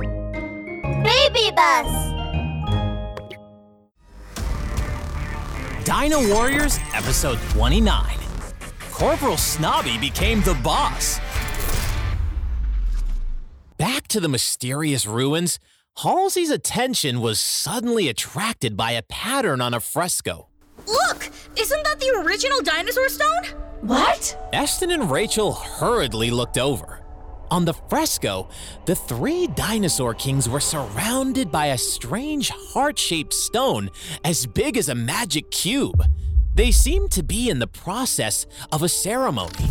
Baby Bus! Dino Warriors, Episode 29. Corporal Snobby became the boss. Back to the mysterious ruins, Halsey's attention was suddenly attracted by a pattern on a fresco. Look! Isn't that the original dinosaur stone? What? Eston and Rachel hurriedly looked over. On the fresco, the three dinosaur kings were surrounded by a strange heart shaped stone as big as a magic cube. They seemed to be in the process of a ceremony.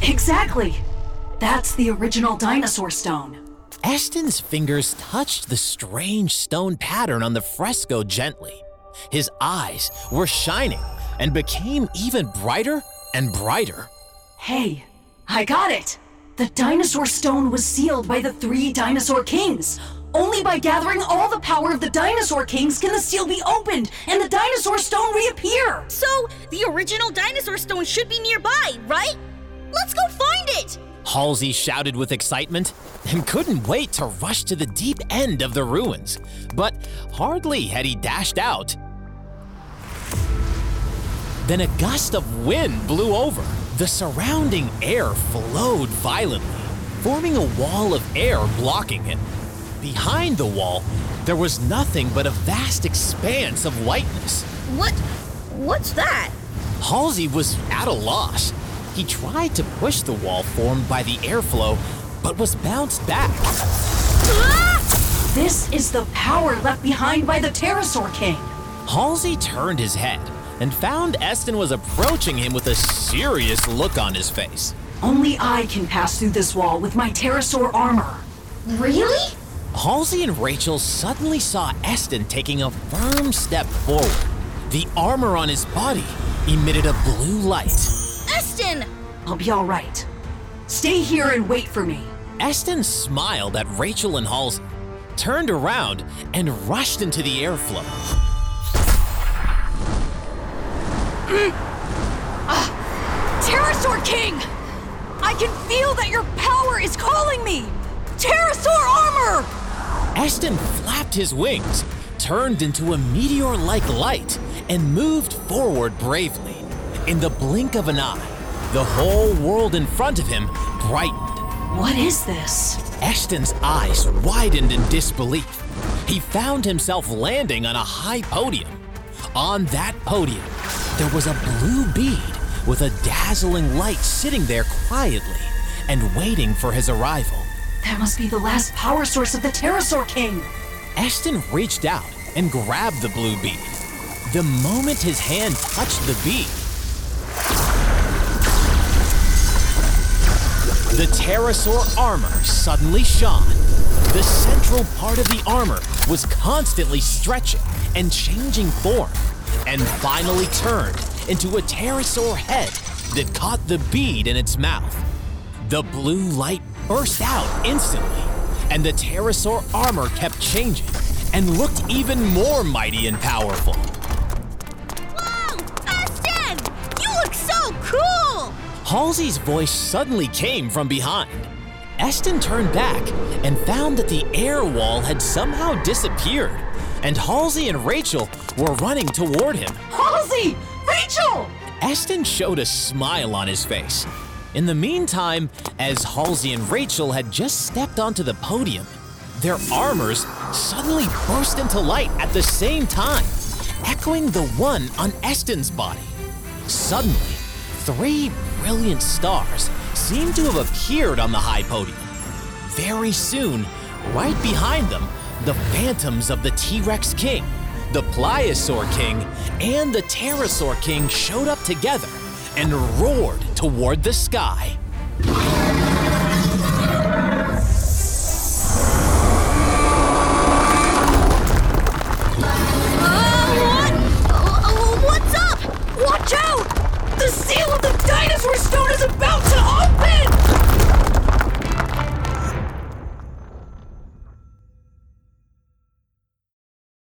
Exactly. That's the original dinosaur stone. Eston's fingers touched the strange stone pattern on the fresco gently. His eyes were shining and became even brighter and brighter. Hey, I got it! The dinosaur stone was sealed by the three dinosaur kings. Only by gathering all the power of the dinosaur kings can the seal be opened and the dinosaur stone reappear. So, the original dinosaur stone should be nearby, right? Let's go find it! Halsey shouted with excitement and couldn't wait to rush to the deep end of the ruins. But hardly had he dashed out. Then a gust of wind blew over. The surrounding air flowed violently, forming a wall of air blocking it. Behind the wall, there was nothing but a vast expanse of whiteness. What? What's that? Halsey was at a loss. He tried to push the wall formed by the airflow, but was bounced back. Ah! This is the power left behind by the pterosaur king. Halsey turned his head and found Eston was approaching him with a serious look on his face. Only I can pass through this wall with my pterosaur armor. Really? Halsey and Rachel suddenly saw Eston taking a firm step forward. The armor on his body emitted a blue light. Eston! I'll be all right. Stay here and wait for me. Eston smiled at Rachel and Halsey, turned around, and rushed into the airflow. Pterosaur King! I can feel that your power is calling me! Pterosaur armor! Eston flapped his wings, turned into a meteor like light, and moved forward bravely. In the blink of an eye, the whole world in front of him brightened. What is this? Eston's eyes widened in disbelief. He found himself landing on a high podium. On that podium, there was a blue bead with a dazzling light sitting there quietly and waiting for his arrival. That must be the last power source of the Pterosaur King. Eston reached out and grabbed the blue bead. The moment his hand touched the bead, the pterosaur armor suddenly shone. The central part of the armor was constantly stretching and changing form, and finally turned into a pterosaur head that caught the bead in its mouth. The blue light burst out instantly, and the pterosaur armor kept changing and looked even more mighty and powerful. Whoa! Eston! You look so cool! Halsey's voice suddenly came from behind. Eston turned back and found that the air wall had somehow disappeared, and Halsey and Rachel were running toward him. Halsey! Rachel! Eston showed a smile on his face. In the meantime, as Halsey and Rachel had just stepped onto the podium, their armors suddenly burst into light at the same time, echoing the one on Eston's body. Suddenly, three brilliant stars seemed to have appeared on the high podium. Very soon, right behind them, the phantoms of the T Rex King, the Pliosaur King, and the Pterosaur King showed up together and roared toward the sky.